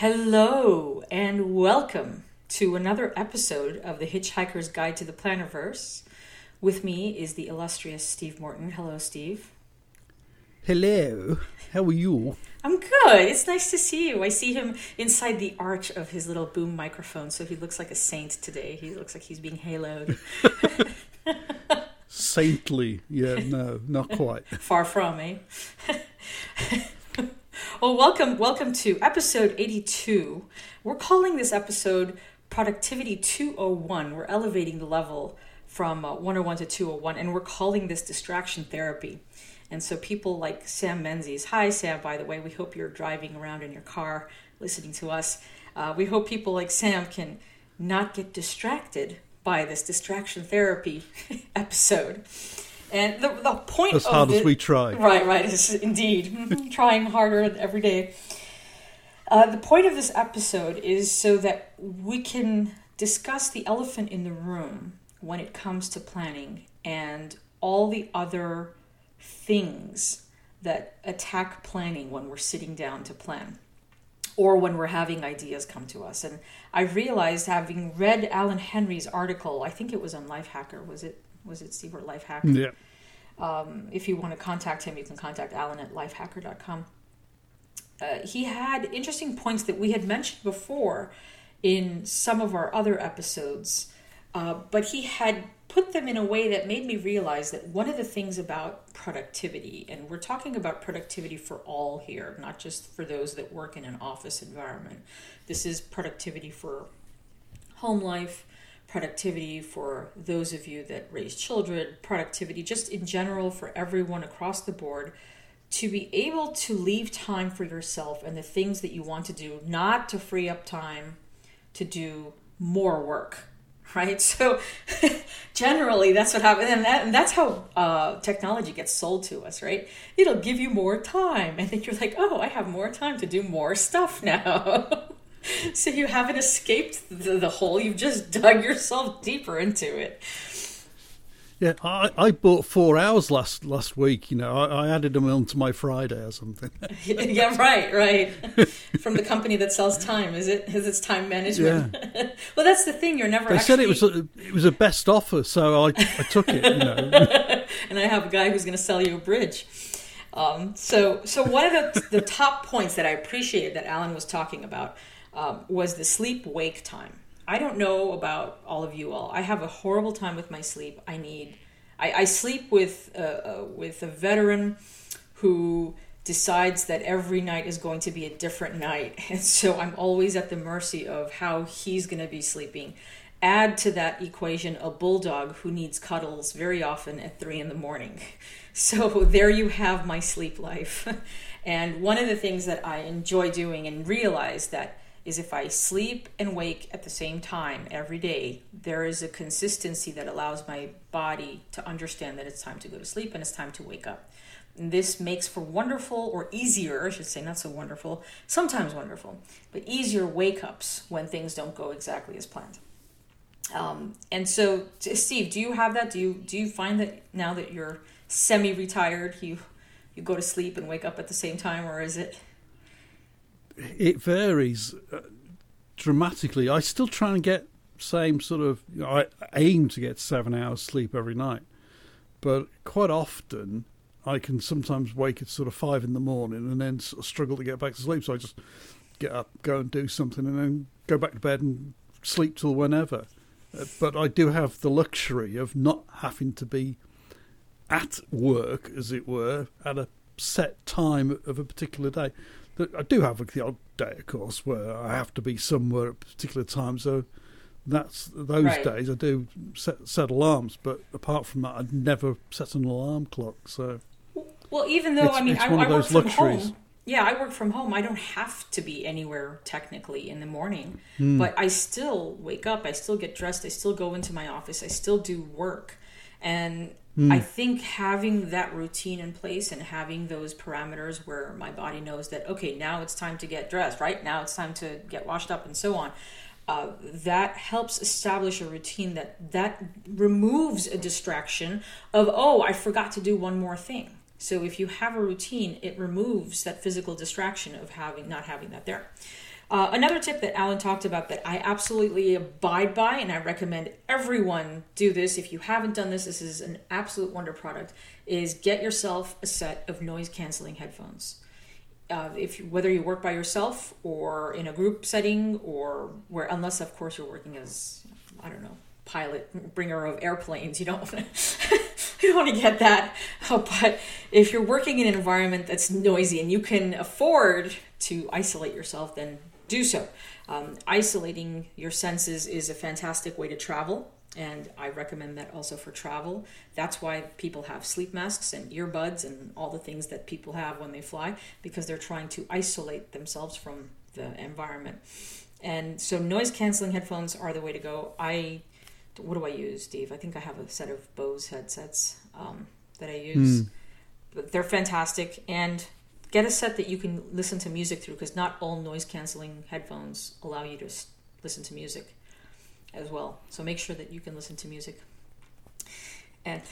Hello and welcome to another episode of The Hitchhiker's Guide to the Plannerverse. With me is the illustrious Steve Morton. Hello, Steve. Hello, how are you? I'm good. It's nice to see you. I see him inside the arch of his little boom microphone, so he looks like a saint today. He looks like he's being haloed. Saintly, yeah, no, not quite. Far from, eh? well, welcome, welcome to episode 82. We're calling this episode Productivity 201. We're elevating the level from uh, 101 to 201, and we're calling this distraction therapy. And so people like Sam Menzies, hi Sam, by the way, we hope you're driving around in your car listening to us. Uh, we hope people like Sam can not get distracted by this distraction therapy episode. And the, the point as hard as we try. Right, right, is indeed trying harder every day. Uh, the point of this episode is so that we can discuss the elephant in the room when it comes to planning and all the other things that attack planning when we're sitting down to plan or when we're having ideas come to us. And I realized having read Alan Henry's article, I think it was on Lifehacker, was it was it Steve or Lifehack? Yeah. Um, if you want to contact him, you can contact Alan at lifehacker.com. Uh, he had interesting points that we had mentioned before in some of our other episodes, uh, but he had put them in a way that made me realize that one of the things about productivity, and we're talking about productivity for all here, not just for those that work in an office environment, this is productivity for home life, productivity for those of you that raise children, productivity just in general for everyone across the board. To be able to leave time for yourself and the things that you want to do, not to free up time to do more work right? So generally, that's what happens, and, that, and that's how uh, technology gets sold to us, right? It'll give you more time, and then you're like, oh, I have more time to do more stuff now. so you haven't escaped the, the hole; you've just dug yourself deeper into it. Yeah, I, I bought four hours last last week. You know, I, I added them onto my Friday or something. yeah, right, right. From the company that sells time, is it? Is it's time management? Yeah. well, that's the thing. You're never. They actually... said it was a, it was a best offer, so I, I took it. You know. and I have a guy who's going to sell you a bridge. Um, so, so one of the, the top points that I appreciated that Alan was talking about um, was the sleep wake time. I don't know about all of you all. I have a horrible time with my sleep. I need. I, I sleep with uh, uh, with a veteran who decides that every night is going to be a different night, and so I'm always at the mercy of how he's going to be sleeping. Add to that equation a bulldog who needs cuddles very often at three in the morning. So there you have my sleep life. and one of the things that I enjoy doing and realize that is if I sleep and wake at the same time every day, there is a consistency that allows my body to understand that it's time to go to sleep and it's time to wake up. And this makes for wonderful or easier, I should say, not so wonderful, sometimes wonderful, but easier wake ups when things don't go exactly as planned. Um, and so, Steve, do you have that? Do you do you find that now that you're semi-retired, you you go to sleep and wake up at the same time, or is it? It varies uh, dramatically. I still try and get same sort of. You know, I aim to get seven hours sleep every night, but quite often I can sometimes wake at sort of five in the morning and then sort of struggle to get back to sleep. So I just get up, go and do something, and then go back to bed and sleep till whenever. Uh, but I do have the luxury of not having to be at work, as it were, at a set time of a particular day. I do have the odd day, of course, where I have to be somewhere at a particular time. So that's those right. days I do set, set alarms. But apart from that, I'd never set an alarm clock. So well, even though I mean, I, I work from home. Yeah, I work from home. I don't have to be anywhere technically in the morning, mm. but I still wake up. I still get dressed. I still go into my office. I still do work, and Mm. I think having that routine in place and having those parameters where my body knows that, okay, now it's time to get dressed, right? Now it's time to get washed up and so on. Uh, that helps establish a routine that that removes a distraction of oh i forgot to do one more thing so if you have a routine it removes that physical distraction of having not having that there Uh, another tip that Alan talked about that I absolutely abide by, and I recommend everyone do this. If you haven't done this, this is an absolute wonder product. Is get yourself a set of noise canceling headphones. Uh, if you, whether you work by yourself or in a group setting, or where unless of course you're working as I don't know pilot bringer of airplanes, you don't want to you don't want to get that. but if you're working in an environment that's noisy and you can afford to isolate yourself, then do so. Um, isolating your senses is a fantastic way to travel, and I recommend that also for travel. That's why people have sleep masks and earbuds and all the things that people have when they fly because they're trying to isolate themselves from the environment. And so, noise canceling headphones are the way to go. I what do I use, Steve? I think I have a set of Bose headsets um, that I use. Mm. But they're fantastic, and get a set that you can listen to music through because not all noise canceling headphones allow you to listen to music as well. So make sure that you can listen to music. And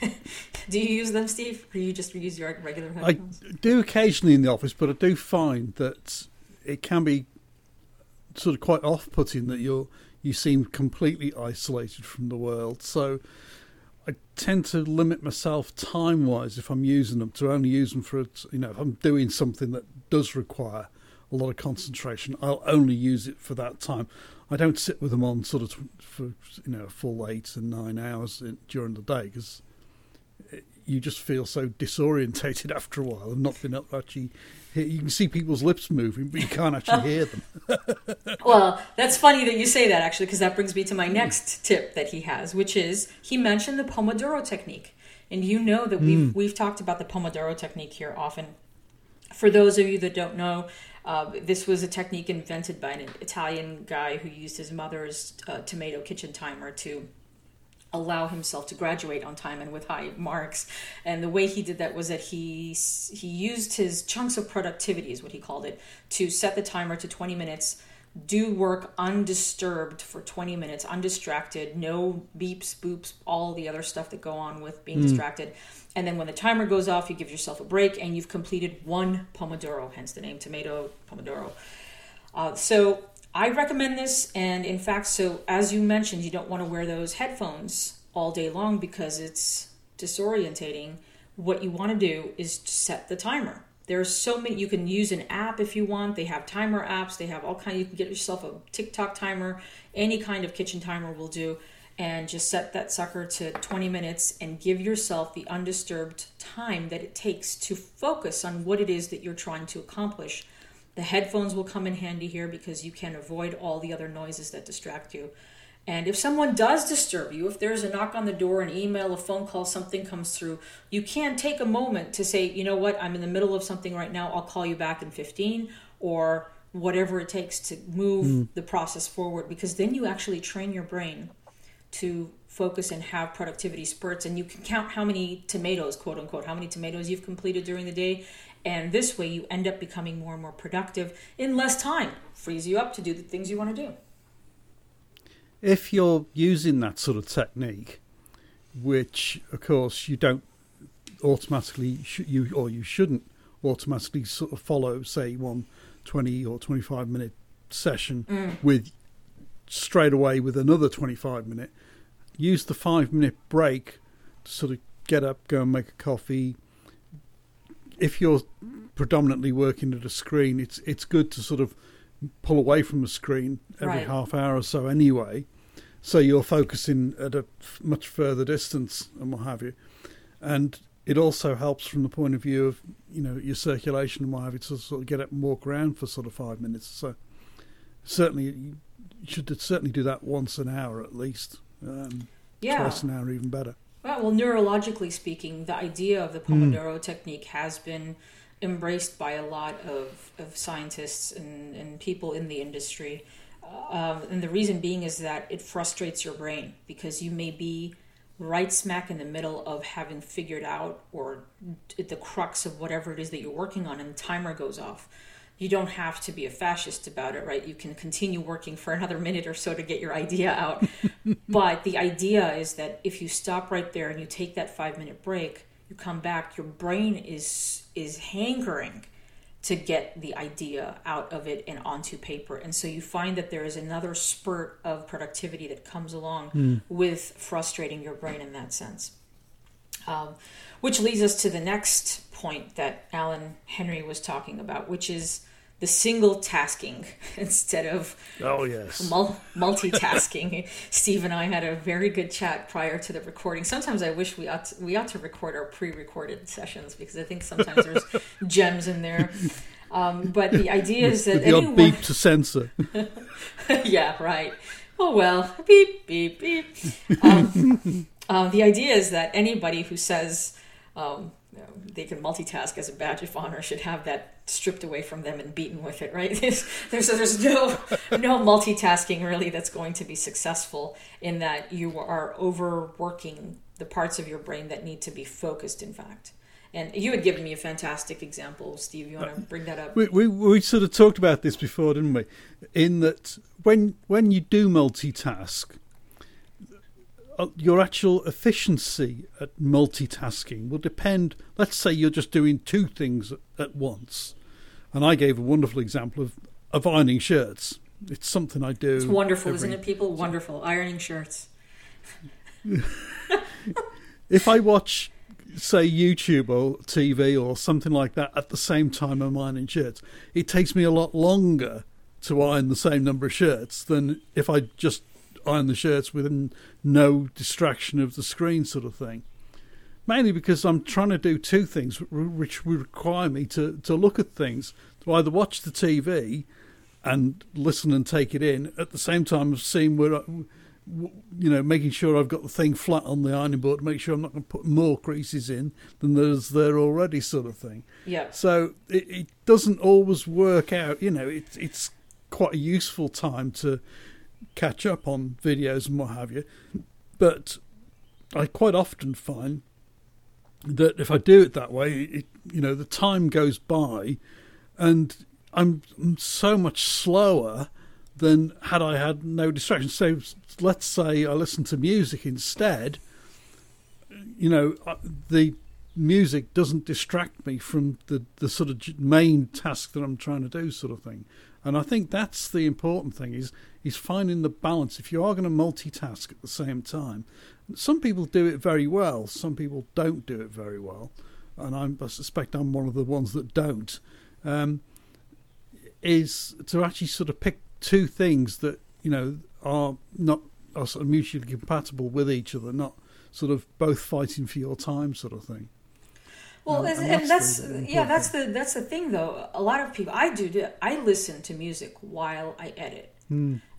do you use them, Steve, or you just use your regular headphones? I do occasionally in the office, but I do find that it can be sort of quite off-putting that you're you seem completely isolated from the world. So I tend to limit myself time wise if I'm using them to only use them for you know if I'm doing something that does require a lot of concentration, I'll only use it for that time. I don't sit with them on sort of for you know a full eight and nine hours in, during the day because eh, you just feel so disorientated after a while and not to actually you can see people's lips moving, but you can't actually hear them. well, that's funny that you say that actually, because that brings me to my next tip that he has, which is he mentioned the Pomodoro technique, and you know that we've mm. we've talked about the Pomodoro technique here often. For those of you that don't know, uh, this was a technique invented by an Italian guy who used his mother's uh, tomato kitchen timer to allow himself to graduate on time and with high marks. And the way he did that was that he he used his chunks of productivity, is what he called it, to set the timer to 20 minutes. Do work undisturbed for 20 minutes, undistracted, no beeps, boops, all the other stuff that go on with being mm. distracted. And then when the timer goes off, you give yourself a break and you've completed one Pomodoro, hence the name Tomato Pomodoro. Uh, so I recommend this, and in fact, so as you mentioned, you don't want to wear those headphones all day long because it's disorientating. What you want to do is set the timer. There's so many. You can use an app if you want. They have timer apps. They have all kind. You can get yourself a TikTok timer. Any kind of kitchen timer will do, and just set that sucker to 20 minutes and give yourself the undisturbed time that it takes to focus on what it is that you're trying to accomplish the headphones will come in handy here because you can avoid all the other noises that distract you. And if someone does disturb you, if there's a knock on the door, an email, a phone call, something comes through, you can take a moment to say, you know what, I'm in the middle of something right now, I'll call you back in 15 or whatever it takes to move mm. the process forward because then you actually train your brain to focus and have productivity spurts and you can count how many tomatoes quote unquote how many tomatoes you've completed during the day and this way, you end up becoming more and more productive in less time, frees you up to do the things you want to do. If you're using that sort of technique, which of course you don't automatically sh- you or you shouldn't automatically sort of follow, say one 20 or 25 minute session mm. with straight away with another 25 minute. Use the five minute break to sort of get up, go and make a coffee, if you're predominantly working at a screen, it's it's good to sort of pull away from the screen every right. half hour or so anyway. So you're focusing at a much further distance and what have you. And it also helps from the point of view of, you know, your circulation and what have you to sort of get up and walk around for sort of five minutes. So certainly you should certainly do that once an hour at least. Um, yeah. Twice an hour even better. Well, well, neurologically speaking, the idea of the Pomodoro mm. technique has been embraced by a lot of, of scientists and, and people in the industry. Uh, um, and the reason being is that it frustrates your brain because you may be right smack in the middle of having figured out or the crux of whatever it is that you're working on and the timer goes off you don't have to be a fascist about it, right? You can continue working for another minute or so to get your idea out. but the idea is that if you stop right there and you take that five minute break, you come back, your brain is is hankering to get the idea out of it and onto paper. And so you find that there is another spurt of productivity that comes along Mm. with frustrating your brain in that sense. Um, which leads us to the next point that Alan Henry was talking about, which is the single tasking instead of Oh yes. mul- multitasking. Steve and I had a very good chat prior to the recording. Sometimes I wish we ought to, we ought to record our pre-recorded sessions because I think sometimes there's gems in there. Um, but the idea is that With the anyone, beep to censor. yeah, right. Oh well, beep beep beep. Um, uh, the idea is that anybody who says um, you know, they can multitask as a badge of honor should have that stripped away from them and beaten with it. Right? There's there's, there's no no multitasking really that's going to be successful in that you are overworking the parts of your brain that need to be focused. In fact. And you had given me a fantastic example, Steve. You want to bring that up? We, we we sort of talked about this before, didn't we? In that when when you do multitask, uh, Uh, your actual efficiency at multitasking will depend. Let's say you're just doing two things at once, and I gave a wonderful example of of ironing shirts. It's something I do. It's wonderful, every- isn't it, people? Wonderful. Ironing shirts. if I watch, say, YouTube or TV or something like that at the same time I'm ironing shirts, it takes me a lot longer to iron the same number of shirts than if I just iron the shirts within no distraction of the screen, sort of thing. Mainly because I'm trying to do two things which would require me to, to look at things, to either watch the TV and listen and take it in at the same time as seeing where I, you know making sure I've got the thing flat on the ironing board, make sure I'm not going to put more creases in than there's there already, sort of thing. Yeah. So it, it doesn't always work out. You know, it's it's quite a useful time to catch up on videos and what have you, but I quite often find that if I do it that way, it, you know, the time goes by, and I'm, so much slower than had I had no distractions. So let's say I listen to music instead. You know, uh, the music doesn't distract me from the, the sort of main task that I'm trying to do, sort of thing. And I think that's the important thing is is finding the balance. If you are going to multitask at the same time, some people do it very well. Some people don't do it very well, and I'm, I suspect I'm one of the ones that don't. Um, is to actually sort of pick two things that you know are not are sort of mutually compatible with each other, not sort of both fighting for your time, sort of thing. Well, and, that's that's, the- the yeah, that's the that's the thing though. A lot of people, I do, do- I listen to music while I edit,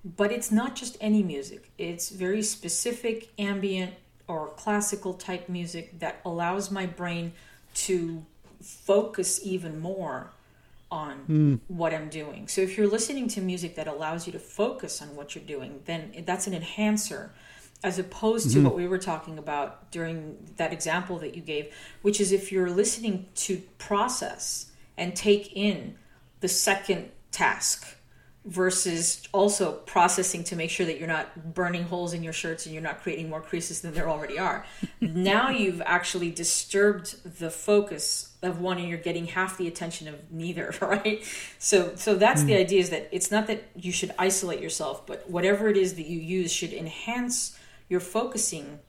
but it's not just any music. It's very specific ambient or classical type music that allows my brain to focus even more on what I'm doing. So if you're listening to music that allows you to focus on what you're doing, then that's an enhancer as opposed to mm-hmm. what we were talking about during that example that you gave, which is if you're listening to process and take in the second task versus also processing to make sure that you're not burning holes in your shirts and you're not creating more creases than there already are. now you've actually disturbed the focus of one and you're getting half the attention of neither, right? So so that's the mm. idea is that it's not that you should isolate yourself, but whatever it is that you use should enhance your focusing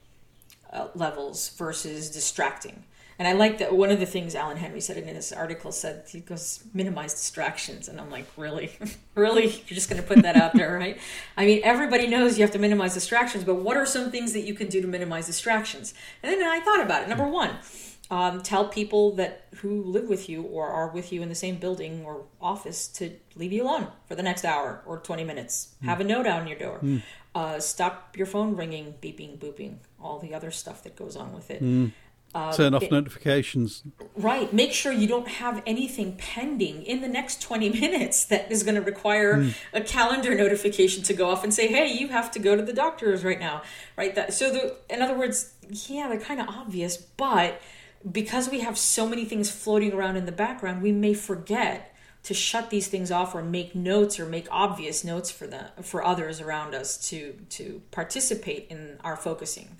uh, levels versus distracting. And I like that one of the things Alan Henry said in his article said he goes minimize distractions, and I'm like, really, really, you're just going to put that out there, right? I mean, everybody knows you have to minimize distractions, but what are some things that you can do to minimize distractions? And then I thought about it. Number one, um, tell people that who live with you or are with you in the same building or office to leave you alone for the next hour or 20 minutes. Have a note on your door. Uh, stop your phone ringing, beeping, booping, all the other stuff that goes on with it. Mm. Uh, Turn off it- notifications. Right. Make sure you don't have anything pending in the next 20 minutes that is going to require mm. a calendar notification to go off and say, hey, you have to go to the doctor's right now. Right. That, so, the, in other words, yeah, they're kind of obvious, but because we have so many things floating around in the background, we may forget to shut these things off or make notes or make obvious notes for the for others around us to to participate in our focusing.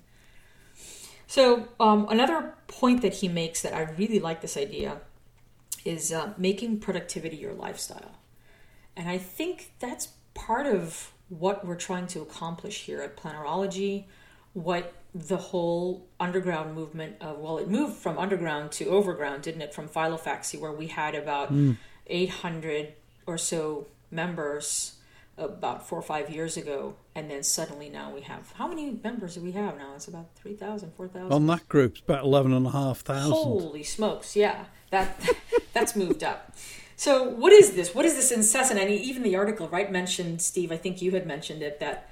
So um, another point that he makes that I really like this idea is uh, making productivity your lifestyle. And I think that's part of what we're trying to accomplish here at Plannerology, what the whole underground movement of, well, it moved from underground to overground, didn't it? From philofaxy where we had about mm. 800 or so members about four or five years ago and then suddenly now we have how many members do we have now? It's about 3000 4000 on that group it's about 11,500 holy smokes yeah that that's moved up. So what is this? What is this incessant? And even the article right mentioned steve i think you had mentioned it that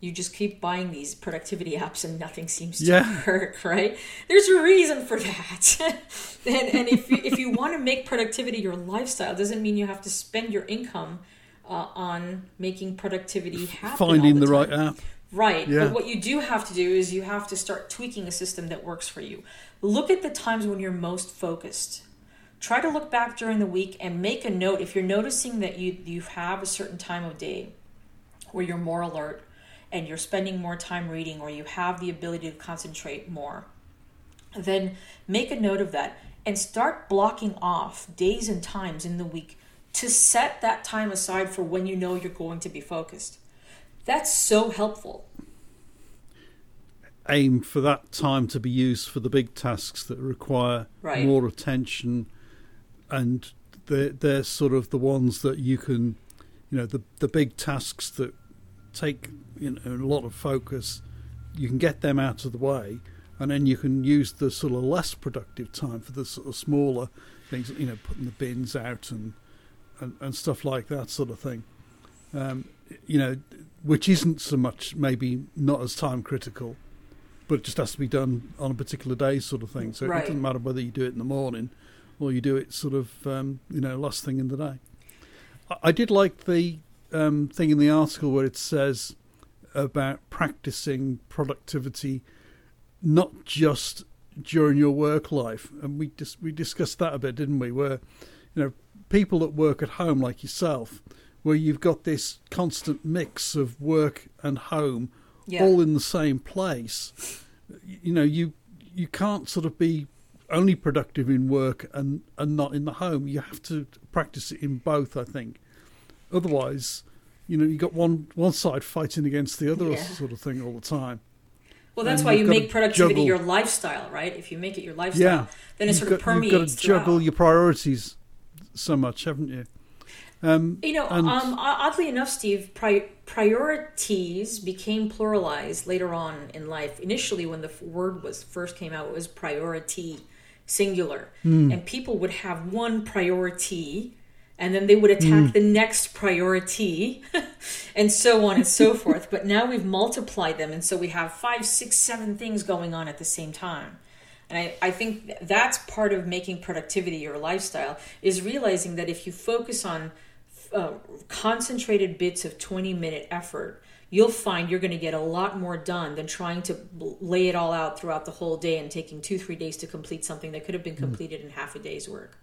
you just keep buying these productivity apps and nothing seems to yeah. work, right? There's a reason for that. and, and if you, if you want to make productivity your lifestyle, doesn't mean you have to spend your income uh, on making productivity happen. Finding the, the right app. Right. Yeah. But what you do have to do is you have to start tweaking a system that works for you. Look at the times when you're most focused. Try to look back during the week and make a note if you're noticing that you you have a certain time of day where you're more alert and you're spending more time reading or you have the ability to concentrate more. Then make a note of that and start blocking off days and times in the week to set that time aside for when you know you're going to be focused. That's so helpful. Aim for that time to be used for the big tasks that require right. more attention, and they're, they're sort of the ones that you can, you know, the the big tasks that take you know a lot of focus. You can get them out of the way, and then you can use the sort of less productive time for the sort of smaller things. You know, putting the bins out and and, and stuff like that sort of thing. Um, you know, which isn't so much maybe not as time critical, but it just has to be done on a particular day, sort of thing. So right. it doesn't matter whether you do it in the morning or you do it sort of um, you know last thing in the day. I, I did like the um, thing in the article where it says about practicing productivity, not just during your work life, and we just we discussed that a bit, didn't we? Where you know people that work at home like yourself, where you've got this constant mix of work and home yeah. all in the same place, you know, you you can't sort of be only productive in work and, and not in the home. You have to practice it in both, I think. Otherwise, you know, you got one one side fighting against the other yeah. sort of thing all the time. Well, that's and why you make productivity juggle. your lifestyle, right? If you make it your lifestyle, yeah. then it sort of permeates. You've got to juggle your priorities so much, haven't you? Um, you know, and, um, oddly enough, Steve, pri- priorities became pluralized later on in life. Initially, when the word was first came out, it was priority, singular, mm. and people would have one priority, and then they would attack mm. the next priority, and so on and so forth. But now we've multiplied them, and so we have five, six, seven things going on at the same time. And I, I think that's part of making productivity your lifestyle is realizing that if you focus on uh, concentrated bits of 20 minute effort, you'll find you're going to get a lot more done than trying to lay it all out throughout the whole day and taking two, three days to complete something that could have been hmm. completed mm. in half a day's work.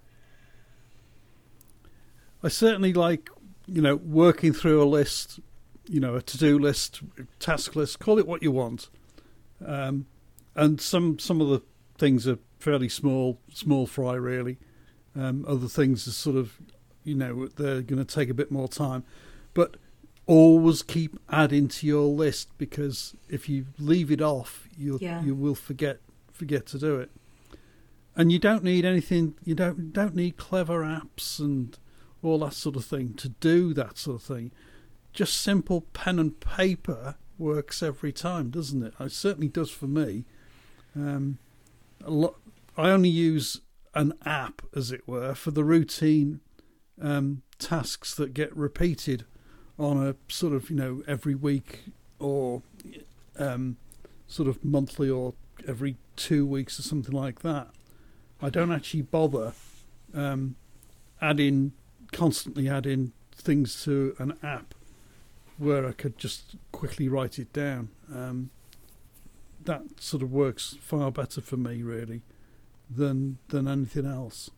I certainly like, you know, working through a list, you know, a to do list, task list, call it what you want. Um, and some some of the things are fairly small, small fry really. Um, other things are sort of, you know, they're going to take a bit more time, but always keep adding to your list because if you leave it off, you yeah. you will forget forget to do it. And you don't need anything. You don't don't need clever apps and all that sort of thing to do that sort of thing. Just simple pen and paper works every time, doesn't it? It certainly does for me. Um, lot, I only use an app, as it were, for the routine um, tasks that get repeated on a sort of you know every week or um, sort of monthly or every two weeks or something like that. I don't actually bother um, adding constantly adding things to an app where I could just quickly write it down. Um, that sort of works far better for me really than than anything else.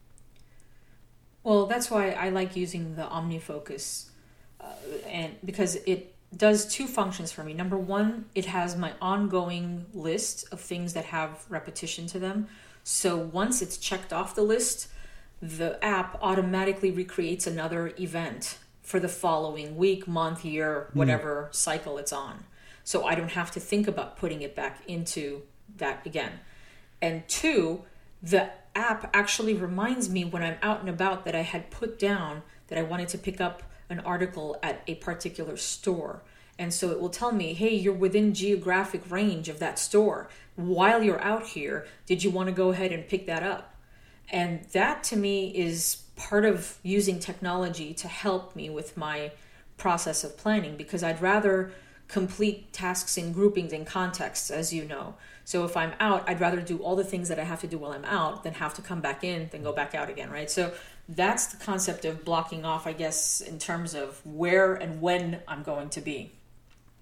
Well, that's why I like using the OmniFocus, uh, and because it does two functions for me. Number one, it has my ongoing list of things that have repetition to them. So once it's checked off the list, the app automatically recreates another event for the following week, month, year, whatever mm. cycle it's on. So I don't have to think about putting it back into that again. And two, the app actually reminds me when I'm out and about that I had put down that I wanted to pick up an article at a particular store. And so it will tell me, hey, you're within geographic range of that store. While you're out here, did you want to go ahead and pick that up? And that to me is part of using technology to help me with my process of planning because I'd rather complete tasks in groupings and contexts, as you know. So if I'm out, I'd rather do all the things that I have to do while I'm out than have to come back in, then go back out again, right? So that's the concept of blocking off, I guess, in terms of where and when I'm going to be.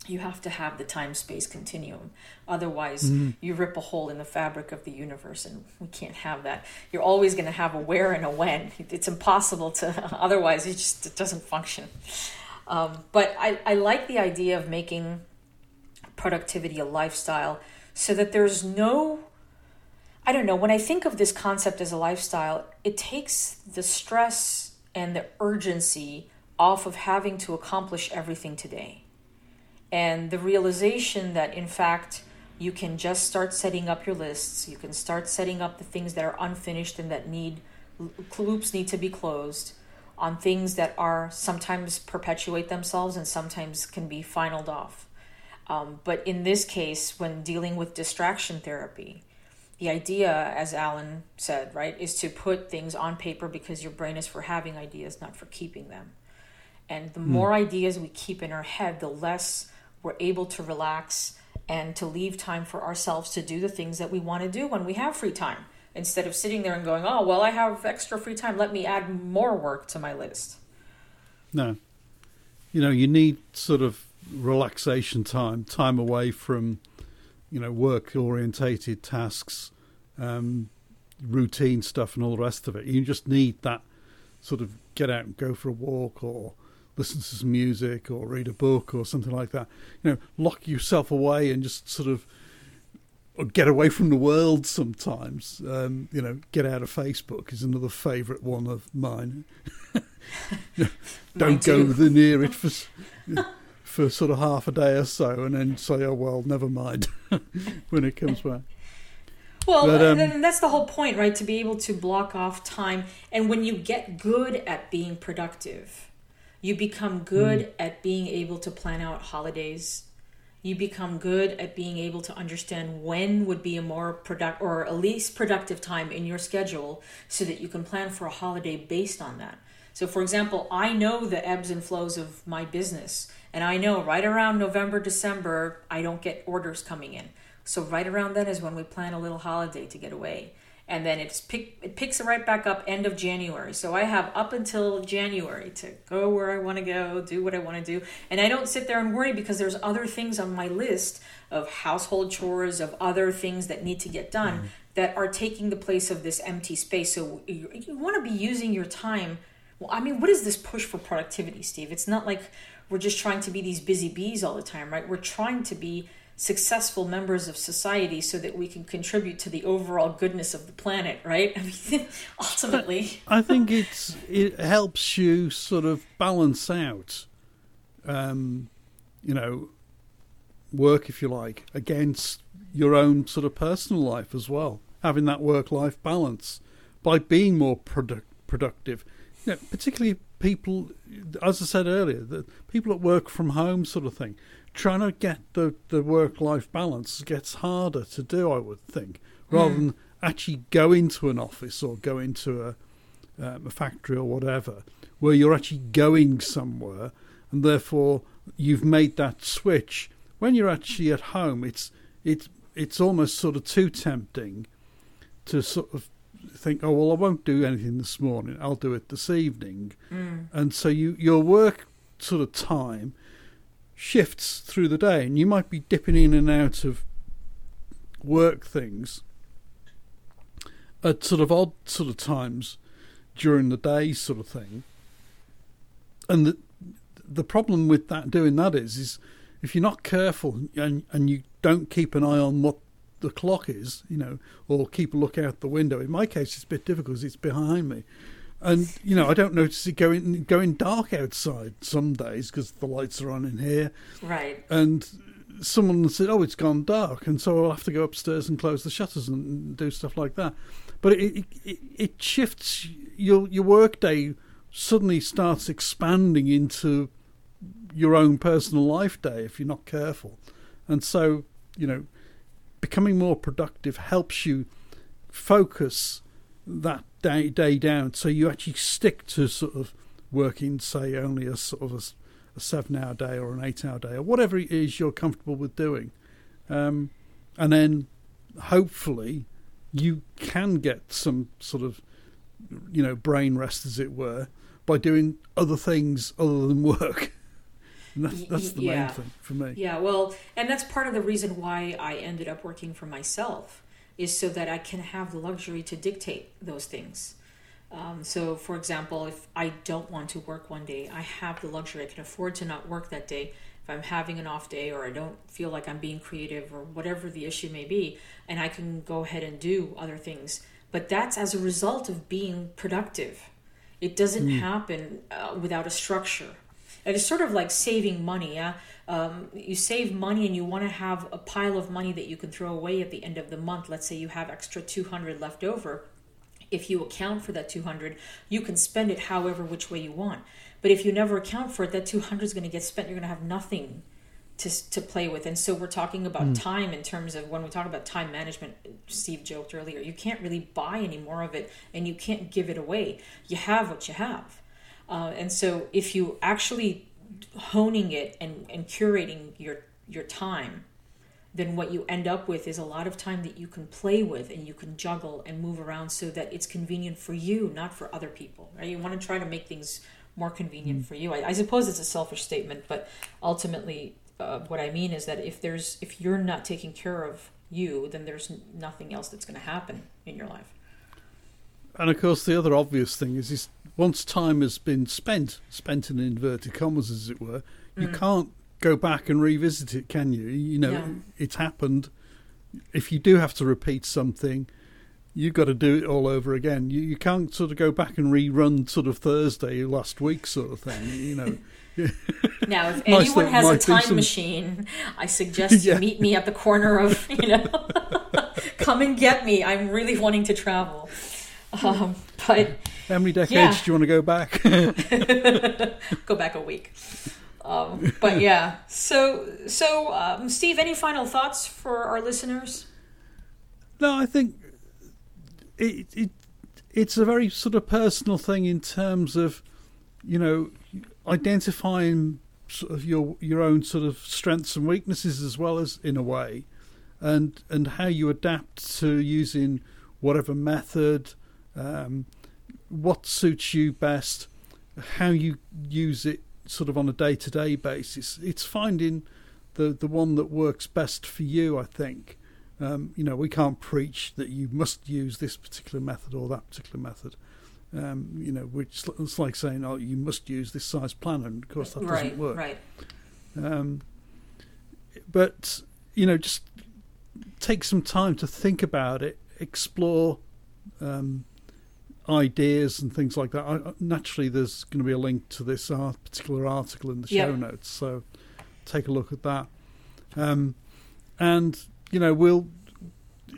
You have to have the time space continuum. Otherwise, mm-hmm. you rip a hole in the fabric of the universe, and we can't have that. You're always going to have a where and a when. It's impossible to, otherwise, it just it doesn't function. Um, but I, I like the idea of making productivity a lifestyle so that there's no I don't know, when I think of this concept as a lifestyle, it takes the stress and the urgency off of having to accomplish everything today. And the realization that, in fact, you can just start setting up your lists, you can start setting up the things that are unfinished and that need loops need to be closed on things that are sometimes perpetuate themselves and sometimes can be finaled off. Um, but in this case, when dealing with distraction therapy, the idea, as Alan said, right, is to put things on paper because your brain is for having ideas, not for keeping them. And the mm. more ideas we keep in our head, the less we're able to relax and to leave time for ourselves to do the things that we want to do when we have free time instead of sitting there and going, oh, well, I have extra free time. Let me add more work to my list. No. You know, you need sort of relaxation time, time away from, you know, work orientated tasks, um, routine stuff, and all the rest of it. You just need that sort of get out and go for a walk or listen to some music or read a book or something like that. You know, lock yourself away and just sort of get away from the world sometimes. Um, you know, get out of Facebook is another favourite one of mine. Don't go near it for for sort of half a day or so, and then say, "Oh well, never mind," when it comes back. Well, but, um, and that's the whole point, right? To be able to block off time, and when you get good at being productive, you become good mm. at being able to plan out holidays. You become good at being able to understand when would be a more product or a least productive time in your schedule, so that you can plan for a holiday based on that. So, for example, I know the ebbs and flows of my business, and I know right around November, December, I don't get orders coming in. So, right around then is when we plan a little holiday to get away. And then it's pick, it picks it right back up end of January. So I have up until January to go where I want to go, do what I want to do. And I don't sit there and worry because there's other things on my list of household chores, of other things that need to get done mm. that are taking the place of this empty space. So you, you want to be using your time well, I mean, what is this push for productivity, Steve? It's not like we're just trying to be these busy bees all the time, right? We're trying to be successful members of society so that we can contribute to the overall goodness of the planet, right? I mean, ultimately. I think it's it helps you sort of balance out, um, you know, work if you like against your own sort of personal life as well. Having that work-life balance by being more produ- productive yeah, particularly people, as I said earlier, the people that work from home, sort of thing. Trying to get the, the work life balance gets harder to do, I would think, rather mm. than actually go into an office or go into a, um, a factory or whatever, where you're actually going somewhere, and therefore you've made that switch. When you're actually at home, it's it's it's almost sort of too tempting to sort of think, oh well, I won't do anything this morning. I'll do it this evening, mm. and so you your work sort of time shifts through the day, and you might be dipping in and out of work things at sort of odd sort of times during the day, sort of thing. And the the problem with that doing that is is if you're not careful and and you don't keep an eye on what the clock is, you know, or keep a look out the window. In my case, it's a bit difficult because it's behind me, and you know I don't notice it going going dark outside some days because the lights are on in here. Right. And someone said, "Oh, it's gone dark," and so I'll have to go upstairs and close the shutters and do stuff like that. But it it, it shifts your your work day suddenly starts expanding into your own personal life day if you're not careful, and so you know becoming more productive helps you focus that day day down. So you actually stick to sort of working say only a sort of a, a seven hour day or an eight hour day or whatever it is you're comfortable with doing. Um, and then hopefully you can get some sort of you know brain rest as it were by doing other things other than work. And that's, that's the yeah. main thing for me. Yeah, well, and that's part of the reason why I ended up working for myself is so that I can have the luxury to dictate those things. Um, so, for example, if I don't want to work one day, I have the luxury. I can afford to not work that day. If I'm having an off day or I don't feel like I'm being creative or whatever the issue may be, and I can go ahead and do other things. But that's as a result of being productive. It doesn't happen uh, without a structure. It's sort of like saving money. Yeah? Um, you save money and you want to have a pile of money that you can throw away at the end of the month. Let's say you have extra 200 left over. If you account for that 200, you can spend it however which way you want. But if you never account for it, that 200 is going to get spent. You're going to have nothing to, to play with. And so we're talking about time in terms of when we talk about time management, Steve joked earlier, you can't really buy any more of it and you can't give it away. You have what you have. Uh, and so if you actually honing it and, and curating your your time, then what you end up with is a lot of time that you can play with and you can juggle and move around so that it's convenient for you, not for other people. Right? You want to try to make things more convenient for you. I, I suppose it's a selfish statement, but ultimately, uh, what I mean is that if there's if you're not taking care of you, then there's nothing else that's going to happen in your life. And of course, the other obvious thing is, is once time has been spent, spent in inverted commas, as it were, you mm. can't go back and revisit it, can you? You know, No. it's happened. If you do have to repeat something, you've got to do it all over again. You, you can't sort of go back and rerun sort of Thursday last week, sort of thing. You know, Now, if Nice anyone has a time some- machine, I suggest Yeah. you meet me at the corner of, you know, come and get me. I'm really wanting to travel. Um, but how many decades Yeah. do you want to go back? go back a week. Um, but yeah, so so um, Steve, any final thoughts for our listeners? No, I think it, it it's a very sort of personal thing in terms of you know identifying sort of your your own sort of strengths and weaknesses as well as in a way, and and how you adapt to using whatever method, um, what suits you best, how you use it sort of on a day to day basis. It's finding the the one that works best for you. I think. Um, you know, we can't preach that you must use this particular method or that particular method. Um, you know, which it's like saying, "Oh, you must use this size planner," and of course that right, doesn't work. right. Um, but you know, just take some time to think about it, explore um, ideas and things like that. I, naturally, there's going to be a link to this art, particular article in the show Yeah. notes, so take a look at that. Um, and you know, we'll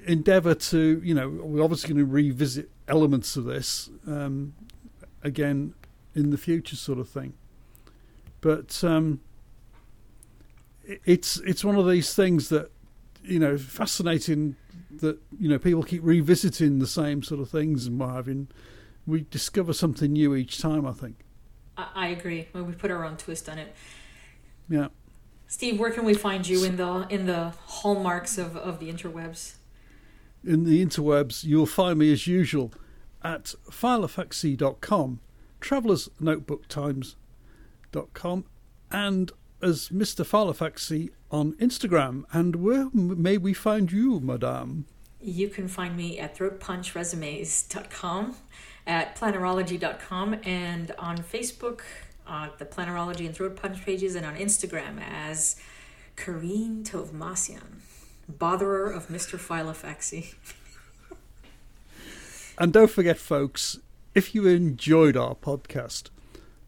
endeavour to, you know, we're obviously going to revisit elements of this um, again in the future, sort of thing. But um, it's it's one of these things that you know fascinating that you know people keep revisiting the same sort of things and what have you. We discover something new each time. I think. I, I agree. Well, we put our own twist on it. Yeah. Steve, where can we find you in the in the hallmarks of, of the interwebs? in the interwebs, you'll find me as usual at philofaxy.com, travelersnotebooktimes.com, and as Mr. Philofaxy on Instagram. And where may we find you, madame? You can find me at throatpunchresumes.com, at plannerology.com, and on Facebook, uh, the Plannerology and Throat Punch pages, and on Instagram as Karine Tovmasian. Botherer of Mr. Philofaxy. And don't forget, folks, if you enjoyed our podcast,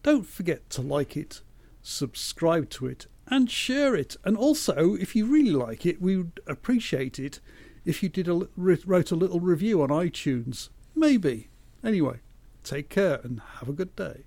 don't forget to like it, subscribe to it, and share it. And also, if you really like it, we would appreciate it if you did a, wrote a little review on iTunes. Maybe. Anyway, take care and have a good day.